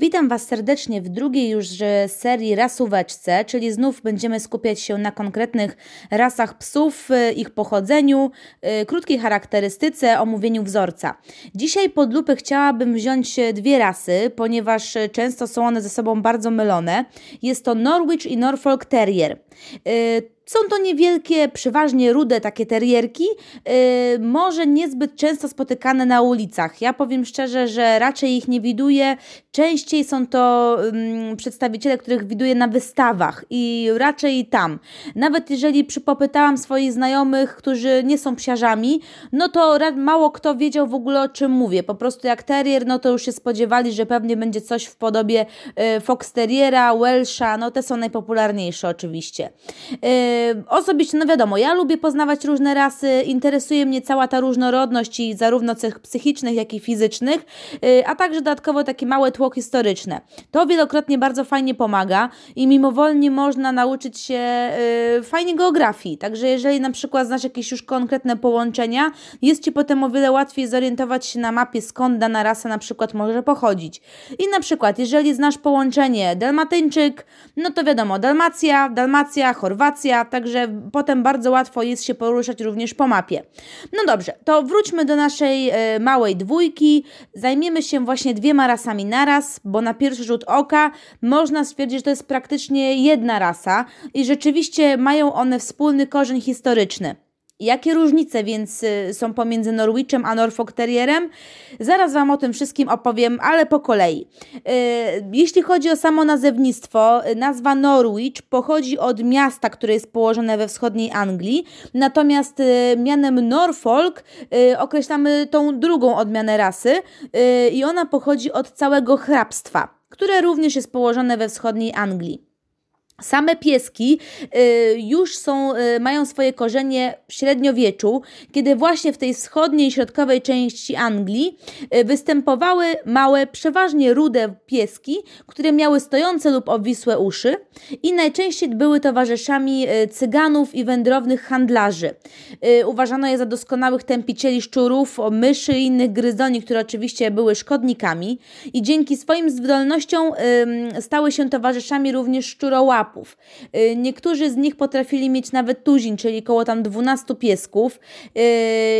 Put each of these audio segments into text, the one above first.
Witam Was serdecznie w drugiej już serii rasóweczce, czyli znów będziemy skupiać się na konkretnych rasach psów, y, ich pochodzeniu, y, krótkiej charakterystyce, omówieniu wzorca. Dzisiaj pod lupę chciałabym wziąć dwie rasy, ponieważ często są one ze sobą bardzo mylone. Jest to Norwich i Norfolk Terrier. Są to niewielkie, przeważnie rude takie terierki, yy, może niezbyt często spotykane na ulicach. Ja powiem szczerze, że raczej ich nie widuję. Częściej są to yy, przedstawiciele, których widuję na wystawach i raczej tam. Nawet jeżeli przypopytałam swoich znajomych, którzy nie są psiarzami, no to mało kto wiedział w ogóle o czym mówię. Po prostu jak terrier, no to już się spodziewali, że pewnie będzie coś w podobie yy, fox terriera, welsha, no te są najpopularniejsze oczywiście. Yy, Osobiście, no wiadomo, ja lubię poznawać różne rasy, interesuje mnie cała ta różnorodność i zarówno cech psychicznych, jak i fizycznych, y, a także dodatkowo takie małe tło historyczne. To wielokrotnie bardzo fajnie pomaga i mimowolnie można nauczyć się y, fajnie geografii. Także jeżeli na przykład znasz jakieś już konkretne połączenia, jest Ci potem o wiele łatwiej zorientować się na mapie, skąd dana rasa na przykład może pochodzić. I na przykład, jeżeli znasz połączenie Dalmatyńczyk, no to wiadomo, Dalmacja, Dalmacja, Chorwacja, także potem bardzo łatwo jest się poruszać również po mapie. No dobrze, to wróćmy do naszej e, małej dwójki. Zajmiemy się właśnie dwiema rasami naraz, bo na pierwszy rzut oka można stwierdzić, że to jest praktycznie jedna rasa i rzeczywiście mają one wspólny korzeń historyczny. Jakie różnice więc y, są pomiędzy Norwichem a Norfolk Terrierem? Zaraz Wam o tym wszystkim opowiem, ale po kolei. Y, jeśli chodzi o samo nazewnictwo, y, nazwa Norwich pochodzi od miasta, które jest położone we wschodniej Anglii, natomiast mianem Norfolk określamy tą drugą odmianę rasy i ona pochodzi od całego hrabstwa, które również jest położone we wschodniej Anglii. Same pieski y, już są, y, mają swoje korzenie w średniowieczu, kiedy właśnie w tej wschodniej, środkowej części Anglii y, występowały małe, przeważnie rude pieski, które miały stojące lub obwisłe uszy i najczęściej były towarzyszami cyganów i wędrownych handlarzy. Uważano je za doskonałych tępicieli szczurów, myszy i innych gryzoni, które oczywiście były szkodnikami i dzięki swoim zdolnościom stały się towarzyszami również szczurołapów Y, niektórzy z nich potrafili mieć nawet tuzin, czyli koło tam 12 piesków y,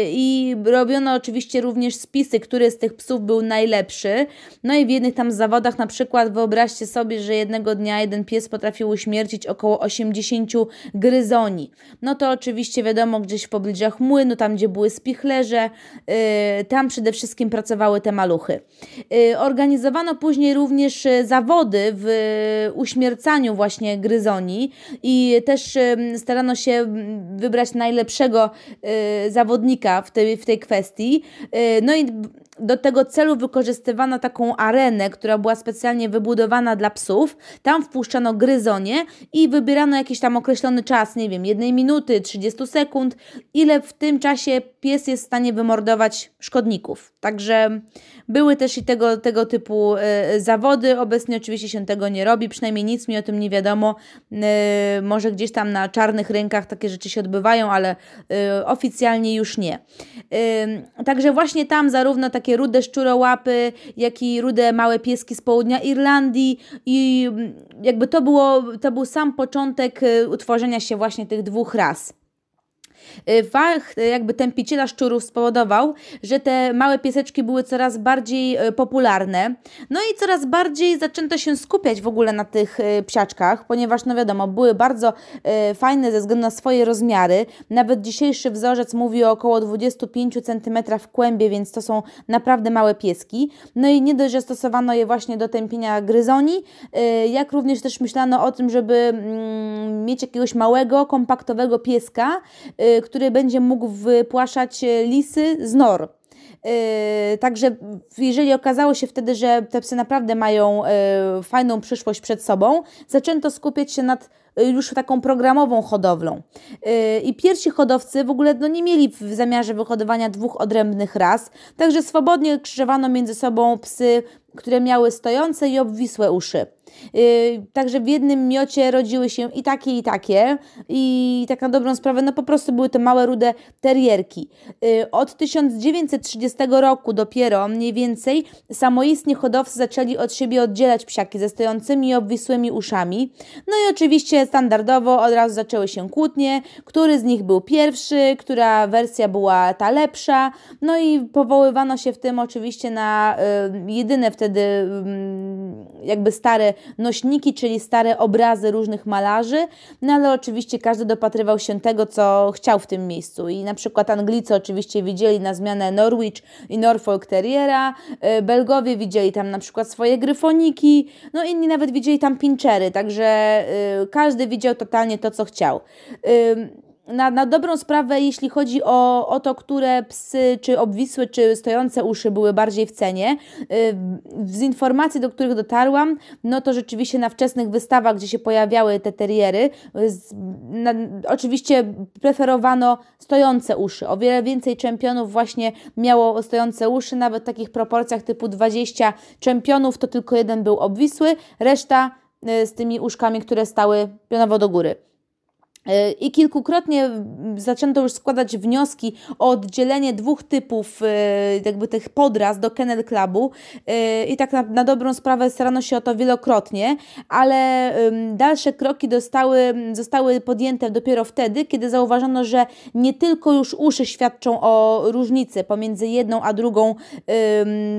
i robiono oczywiście również spisy, który z tych psów był najlepszy. No i w jednych tam zawodach na przykład wyobraźcie sobie, że jednego dnia jeden pies potrafił uśmiercić około 80 gryzoni. No to oczywiście wiadomo gdzieś w pobliżach młynu, tam gdzie były spichlerze, y, tam przede wszystkim pracowały te maluchy. Organizowano później również zawody w uśmiercaniu właśnie gryzoni i też starano się wybrać najlepszego y, zawodnika w tej, w tej kwestii. Y, no i do tego celu wykorzystywano taką arenę, która była specjalnie wybudowana dla psów. Tam wpuszczano gryzonie i wybierano jakiś tam określony czas, nie wiem, jednej minuty, 30 sekund, ile w tym czasie pies jest w stanie wymordować szkodników. Także były też i tego, tego typu y, zawody. Obecnie oczywiście się tego nie robi, przynajmniej nic mi o tym nie wiadomo. Y, może gdzieś tam na czarnych rynkach takie rzeczy się odbywają, ale y, oficjalnie już nie. Także właśnie tam zarówno takie rude szczurołapy, jak i rude małe pieski z południa Irlandii i mm, jakby to było, to był sam początek utworzenia się właśnie tych dwóch ras. Y, fach y, jakby tępiciela szczurów spowodował, że te małe pieseczki były coraz bardziej y, popularne. No i coraz bardziej zaczęto się skupiać w ogóle na tych psiaczkach, ponieważ no wiadomo, były bardzo fajne ze względu na swoje rozmiary. Nawet dzisiejszy wzorzec mówi o około 25 cm w kłębie, więc to są naprawdę małe pieski. No i nie dość, że stosowano je właśnie do tępienia gryzoni, jak również też myślano o tym, żeby mm, mieć jakiegoś małego, kompaktowego pieska, który będzie mógł wypłaszać e, lisy z nor. Yy, także jeżeli okazało się wtedy, że te psy naprawdę mają yy, fajną przyszłość przed sobą, zaczęto skupiać się nad yy, już taką programową hodowlą. I pierwsi hodowcy w ogóle no, nie mieli w zamiarze wyhodowania dwóch odrębnych ras, także swobodnie krzyżowano między sobą psy, które miały stojące i obwisłe uszy. Yy, także w jednym miocie rodziły się i takie, i takie. I tak na dobrą sprawę, no po prostu były to małe, rude terierki. Yy, od 1930 roku dopiero mniej więcej samoistnie hodowcy zaczęli od siebie oddzielać psiaki ze stojącymi i obwisłymi uszami. No i oczywiście standardowo od razu zaczęły się kłótnie, który z nich był pierwszy, która wersja była ta lepsza. No i powoływano się w tym oczywiście na y, jedyne wtedy y, jakby stare nośniki, czyli stare obrazy różnych malarzy, no ale oczywiście każdy dopatrywał się tego, co chciał w tym miejscu. I na przykład Anglicy oczywiście widzieli na zmianę Norwich i Norfolk Terriera, y, Belgowie widzieli tam na przykład swoje gryfoniki, no inni nawet widzieli tam pinchery, także y, każdy widział totalnie to, co chciał. Y, na, na dobrą sprawę, jeśli chodzi o, o to, które psy, czy obwisłe, czy stojące uszy były bardziej w cenie, y, z informacji, do których dotarłam, no to rzeczywiście na wczesnych wystawach, gdzie się pojawiały te teriery, z, na, oczywiście preferowano stojące uszy. O wiele więcej czempionów właśnie miało stojące uszy, nawet w takich proporcjach typu 20 czempionów, to tylko jeden był obwisły, reszta y, z tymi uszkami, które stały pionowo do góry. E, I kilkukrotnie zaczęto już składać wnioski o oddzielenie dwóch typów e, jakby tych podraz do Kennel Clubu e, i tak na, na dobrą sprawę starano się o to wielokrotnie, ale dalsze kroki dostały, zostały podjęte dopiero wtedy, kiedy zauważono, że nie tylko już uszy świadczą o różnicy pomiędzy jedną a drugą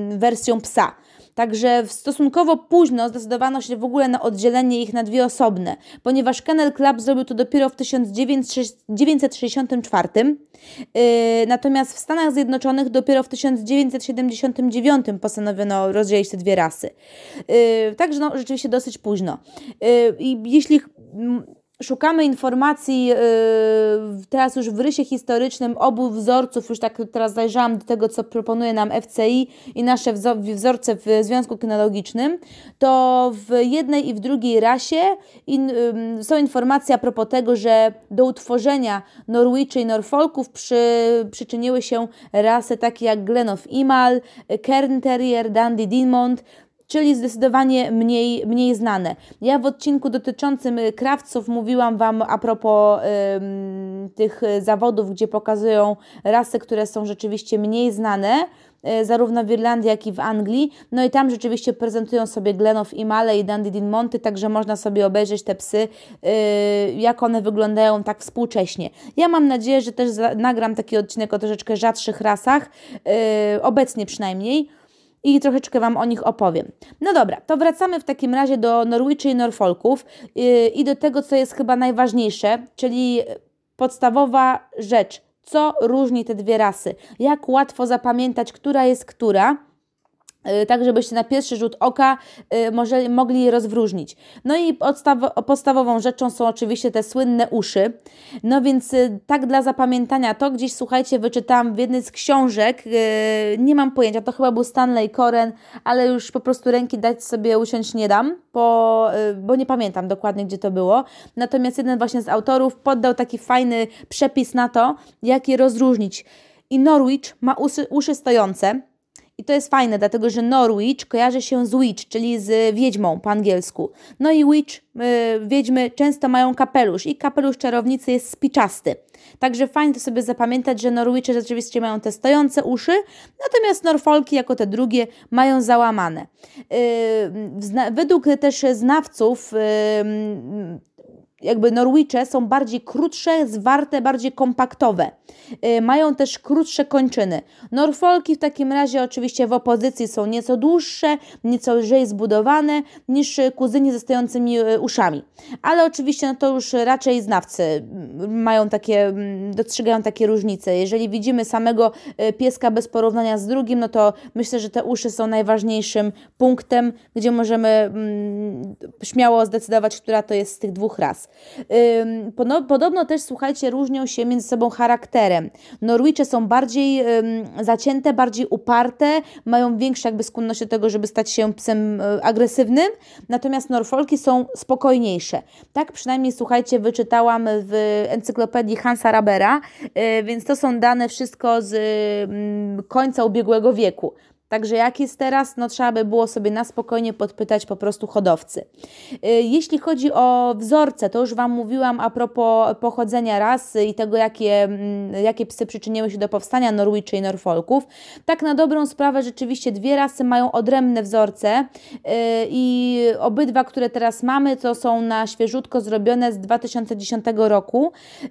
wersją psa. Także stosunkowo późno zdecydowano się w ogóle na oddzielenie ich na dwie osobne, ponieważ Kennel Club zrobił to dopiero w 1964, yy, natomiast w Stanach Zjednoczonych dopiero w 1979 postanowiono rozdzielić te dwie rasy. Yy, także no, rzeczywiście dosyć późno. Yy, I jeśli Szukamy informacji yy, teraz już w rysie historycznym obu wzorców, już tak teraz zajrzałam do tego, co proponuje nam FCI i nasze wzorce w Związku Kynologicznym, to w jednej i w drugiej rasie są informacje a propos tego, że do utworzenia Norwiczy i Norfolków przy, przyczyniły się rasy takie jak Glen of Imal, Kern Terrier, Dandy Dinmont, czyli zdecydowanie mniej, mniej znane. Ja w odcinku dotyczącym krawców mówiłam Wam a propos tych zawodów, gdzie pokazują rasy, które są rzeczywiście mniej znane y, zarówno w Irlandii, jak i w Anglii. No i tam rzeczywiście prezentują sobie Glenów i Male i Dandy Din Monty, także można sobie obejrzeć te psy, yy, jak one wyglądają tak współcześnie. Ja mam nadzieję, że też nagram taki odcinek o troszeczkę rzadszych rasach, yy, obecnie przynajmniej i troszeczkę Wam o nich opowiem. No dobra, to wracamy w takim razie do Norwiczy i Norfolków yy, i do tego, co jest chyba najważniejsze, czyli podstawowa rzecz. Co różni te dwie rasy? Jak łatwo zapamiętać, która jest która? Y, tak żebyście na pierwszy rzut oka y, może, mogli je rozwróżnić. No i podstaw, podstawową rzeczą są oczywiście te słynne uszy. No więc y, tak dla zapamiętania to gdzieś, słuchajcie, wyczytałam w jednej z książek, nie mam pojęcia, to chyba był Stanley Koren, ale już po prostu ręki dać sobie usiąść nie dam, bo, bo nie pamiętam dokładnie, gdzie to było. Natomiast jeden właśnie z autorów poddał taki fajny przepis na to, jak je rozróżnić. I Norwich ma uszy, uszy stojące, i to jest fajne, dlatego że Norwich kojarzy się z witch, czyli z wiedźmą po angielsku. No i witch, yy, wiedźmy często mają kapelusz i kapelusz czarownicy jest spiczasty. Także fajnie to sobie zapamiętać, że Norwicze rzeczywiście mają te stojące uszy, natomiast Norfolki jako te drugie mają załamane. Yy, według też znawców yy, jakby Norwicze są bardziej krótsze, zwarte, bardziej kompaktowe. Yy, mają też krótsze kończyny. Norfolki w takim razie oczywiście w opozycji są nieco dłuższe, nieco lżej zbudowane niż kuzyni ze stojącymi yy, uszami. Ale oczywiście no to już raczej znawcy mm, mają takie, mm, dostrzegają takie różnice. Jeżeli widzimy samego yy, pieska bez porównania z drugim, no to myślę, że te uszy są najważniejszym punktem, gdzie możemy mm, śmiało zdecydować, która to jest z tych dwóch ras. Podobno też, słuchajcie, różnią się między sobą charakterem. Norwicze są bardziej zacięte, bardziej uparte, mają większe jakby skłonność do tego, żeby stać się psem e, agresywnym, natomiast Norfolki są spokojniejsze. Tak przynajmniej, słuchajcie, wyczytałam w encyklopedii Hansa Rabera, e, więc to są dane wszystko z końca ubiegłego wieku. Także jak jest teraz, no trzeba by było sobie na spokojnie podpytać po prostu hodowcy. Y, jeśli chodzi o wzorce, to już Wam mówiłam a propos pochodzenia rasy i tego, jakie, mm, jakie psy przyczyniły się do powstania Norwiczy i Norfolków. Tak na dobrą sprawę rzeczywiście dwie rasy mają odrębne wzorce y, i obydwa, które teraz mamy, to są na świeżutko zrobione z 2010 roku. Y,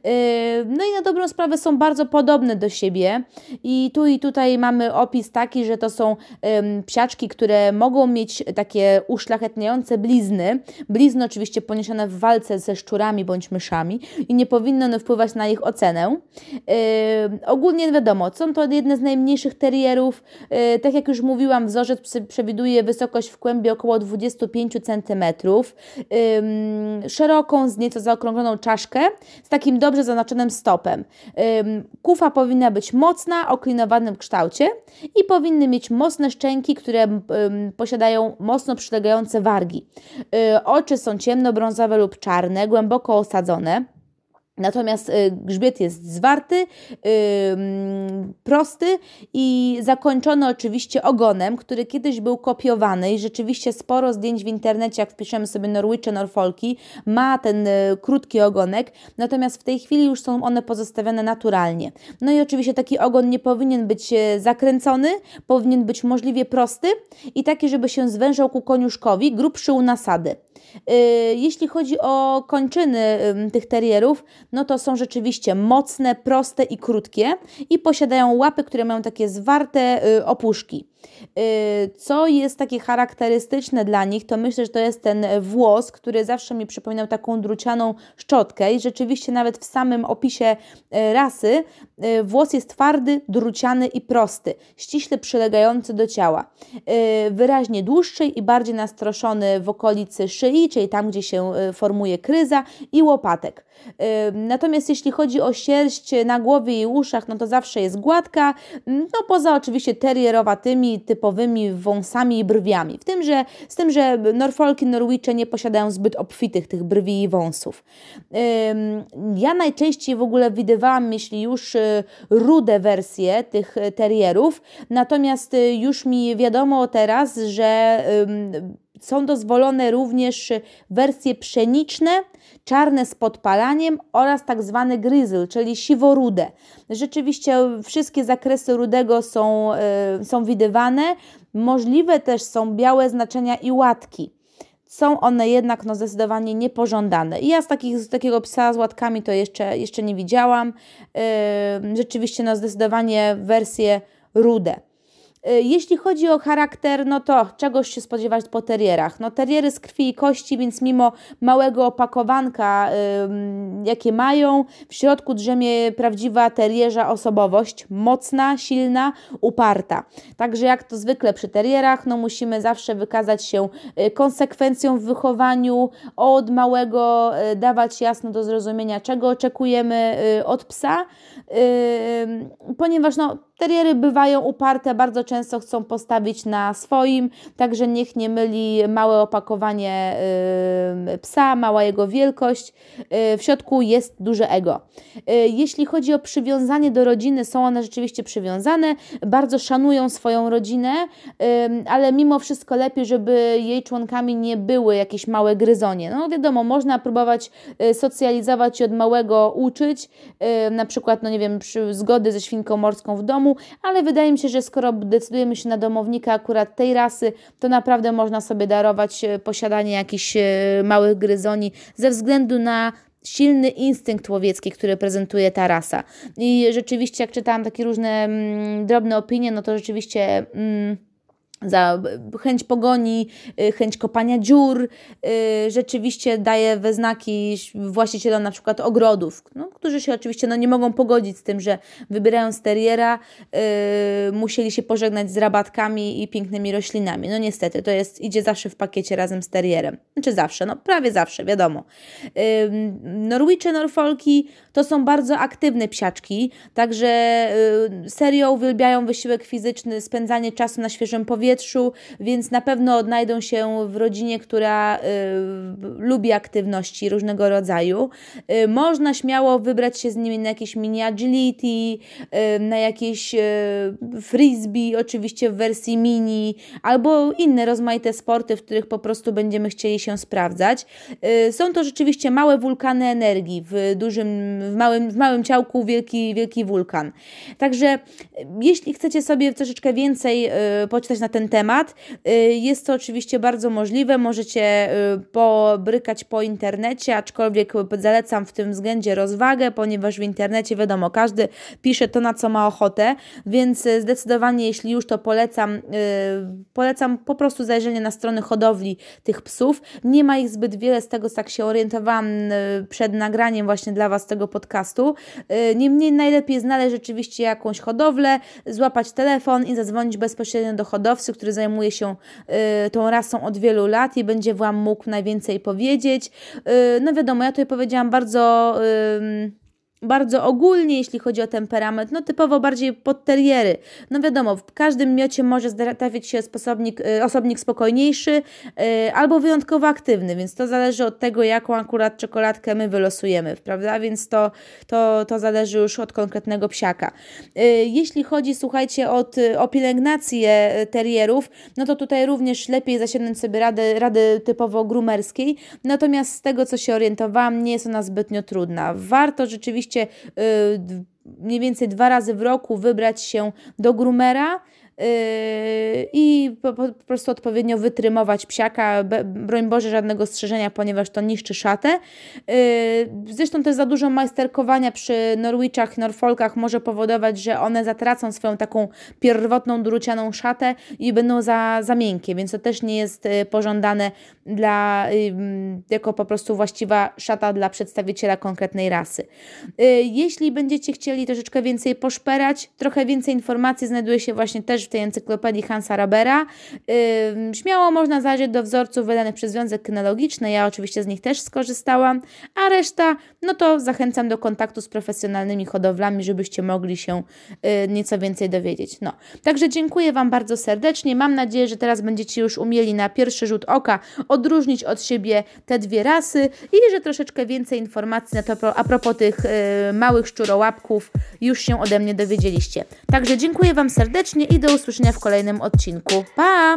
no i na dobrą sprawę są bardzo podobne do siebie i tu i tutaj mamy opis taki, że to są psiaczki, które mogą mieć takie uszlachetniające blizny. Blizny oczywiście poniesione w walce ze szczurami bądź myszami i nie powinny one wpływać na ich ocenę. Ogólnie wiadomo, są to jedne z najmniejszych terierów. E, tak jak już mówiłam, wzorzec przewiduje wysokość w kłębie około 25 cm, szeroką, z nieco zaokrągloną czaszkę, z takim dobrze zaznaczonym stopem. Kufa powinna być mocna, o klinowanym kształcie i powinny mieć mocne szczęki, które posiadają mocno przylegające wargi. Y, oczy są ciemnobrązowe lub czarne, głęboko osadzone. Natomiast y, grzbiet jest zwarty, yy, prosty i zakończony oczywiście ogonem, który kiedyś był kopiowany i rzeczywiście sporo zdjęć w internecie, jak wpiszemy sobie Norwicze, Norfolki, ma ten y, krótki ogonek, natomiast w tej chwili już są one pozostawione naturalnie. No i oczywiście taki ogon nie powinien być y, zakręcony, powinien być możliwie prosty i taki, żeby się zwężał ku koniuszkowi, grubszy u nasady. Y, jeśli chodzi o kończyny tych terierów, no to są rzeczywiście mocne, proste i krótkie i posiadają łapy, które mają takie zwarte y, opuszki. Y, co jest takie charakterystyczne dla nich, to myślę, że to jest ten włos, który zawsze mi przypominał taką drucianą szczotkę i rzeczywiście nawet w samym opisie y, rasy y, włos jest twardy, druciany i prosty, ściśle przylegający do ciała. Wyraźnie dłuższy i bardziej nastroszony w okolicy szyi, czyli tam, gdzie się formuje kryza i łopatek. Natomiast jeśli chodzi o sierść na głowie i uszach, no to zawsze jest gładka, no poza oczywiście terrierowatymi, typowymi wąsami i brwiami. W tym, że, z tym, że Norfolki, Norwicze nie posiadają zbyt obfitych tych brwi i wąsów. Ja najczęściej w ogóle widywałam, jeśli już y, rude wersje tych terrierów, natomiast y, już mi wiadomo teraz, że są dozwolone również wersje pszeniczne, czarne z podpalaniem oraz tak zwany grizzle, czyli siworude. Rzeczywiście wszystkie zakresy rudego są, y, są widywane. Możliwe też są białe znaczenia i łatki. Są one jednak no, zdecydowanie niepożądane. I ja z, takich, z takiego psa z łatkami to jeszcze, jeszcze nie widziałam. Yy, rzeczywiście no, zdecydowanie wersje rude. Y, jeśli chodzi o charakter, no to czegoś się spodziewać po terierach. No teriery z krwi i kości, więc mimo małego opakowanka, yy, jakie mają, w środku drzemie prawdziwa terierza osobowość, mocna, silna, uparta. Także jak to zwykle przy terierach, no musimy zawsze wykazać się y, konsekwencją w wychowaniu, od małego y, dawać jasno do zrozumienia, czego oczekujemy od psa, yy, ponieważ no Teriery bywają uparte, bardzo często chcą postawić na swoim, także niech nie myli małe opakowanie y, psa, mała jego wielkość. Y, w środku jest duże ego. Y, jeśli chodzi o przywiązanie do rodziny, są one rzeczywiście przywiązane, bardzo szanują swoją rodzinę, ale mimo wszystko lepiej, żeby jej członkami nie były jakieś małe gryzonie. No wiadomo, można próbować socjalizować i od małego uczyć, na przykład, no nie wiem, zgody ze świnką morską w domu, ale wydaje mi się, że skoro decydujemy się na domownika akurat tej rasy, to naprawdę można sobie darować e, posiadanie jakichś e, małych gryzoni ze względu na silny instynkt łowiecki, który prezentuje ta rasa. I rzeczywiście, jak czytałam takie różne mm, drobne opinie, no to rzeczywiście. Mm, za chęć pogoni, y, chęć kopania dziur, y, rzeczywiście daje we znaki właścicielom na przykład ogrodów, no, którzy się oczywiście no, nie mogą pogodzić z tym, że wybierają steriera, yy, musieli się pożegnać z rabatkami i pięknymi roślinami. No niestety, to jest, idzie zawsze w pakiecie razem z terierem. Znaczy zawsze, no prawie zawsze, wiadomo. Norwicze, Norfolki to są bardzo aktywne psiaczki, także yy, serio uwielbiają wysiłek fizyczny, spędzanie czasu na świeżym powietrzu, powietrzu, więc na pewno odnajdą się w rodzinie, która y, lubi aktywności różnego rodzaju. Y, można śmiało wybrać się z nimi na jakieś mini agility, y, na jakieś y, frisbee, oczywiście w wersji mini, albo inne rozmaite sporty, w których po prostu będziemy chcieli się sprawdzać. Y, są to rzeczywiście małe wulkany energii, w dużym, w małym, w małym ciałku wielki, wielki wulkan. Także y, jeśli chcecie sobie troszeczkę więcej poczytać na ten temat, jest to oczywiście bardzo możliwe. Możecie pobrykać po internecie, aczkolwiek zalecam w tym względzie rozwagę, ponieważ w internecie wiadomo, każdy pisze to, na co ma ochotę, więc zdecydowanie, jeśli już to polecam, polecam po prostu zajrzenie na strony hodowli tych psów. Nie ma ich zbyt wiele z tego, tak się orientowałam przed nagraniem właśnie dla Was tego podcastu. Niemniej najlepiej znaleźć rzeczywiście jakąś hodowlę, złapać telefon i zadzwonić bezpośrednio do hodowcy, który zajmuje się y, tą rasą od wielu lat i będzie Wam mógł najwięcej powiedzieć. Y, no wiadomo, ja tutaj powiedziałam bardzo bardzo ogólnie, jeśli chodzi o temperament, no typowo bardziej pod teriery. No wiadomo, w każdym miocie może trafić się sposobnik, y, osobnik spokojniejszy yy, albo wyjątkowo aktywny, więc to zależy od tego, jaką akurat czekoladkę my wylosujemy, prawda? Więc to, to, to zależy już od konkretnego psiaka. Yy, jeśli chodzi, słuchajcie, od, o pielęgnację terierów, no to tutaj również lepiej zasięgnąć sobie rady, rady typowo grumerskiej, natomiast z tego, co się orientowałam, nie jest ona zbytnio trudna. Warto rzeczywiście oczywiście y, mniej więcej dwa razy w roku wybrać się do groomera i po, po, prostu odpowiednio wytrymować psiaka. Broń Boże, żadnego strzeżenia, ponieważ to niszczy szatę. Yy, zresztą też za dużo majsterkowania przy Norwichach, Norfolkach może powodować, że one zatracą swoją taką pierwotną, drucianą szatę i będą za, za miękkie, więc to też nie jest y, pożądane dla, jako po prostu właściwa szata dla przedstawiciela konkretnej rasy. Yy, jeśli będziecie chcieli troszeczkę więcej poszperać, trochę więcej informacji znajduje się właśnie też tej encyklopedii Hansa Rabera. Yy, śmiało można zajrzeć do wzorców wydanych przez Związek Kynologiczny, ja oczywiście z nich też skorzystałam, a reszta, no to zachęcam do kontaktu z profesjonalnymi hodowlami, żebyście mogli się yy, nieco więcej dowiedzieć. No, także dziękuję Wam bardzo serdecznie, mam nadzieję, że teraz będziecie już umieli na pierwszy rzut oka odróżnić od siebie te dwie rasy i że troszeczkę więcej informacji na to, a propos tych yy, małych szczurołapków już się ode mnie dowiedzieliście. Także dziękuję Wam serdecznie i do usłyszenia w kolejnym odcinku. Pa!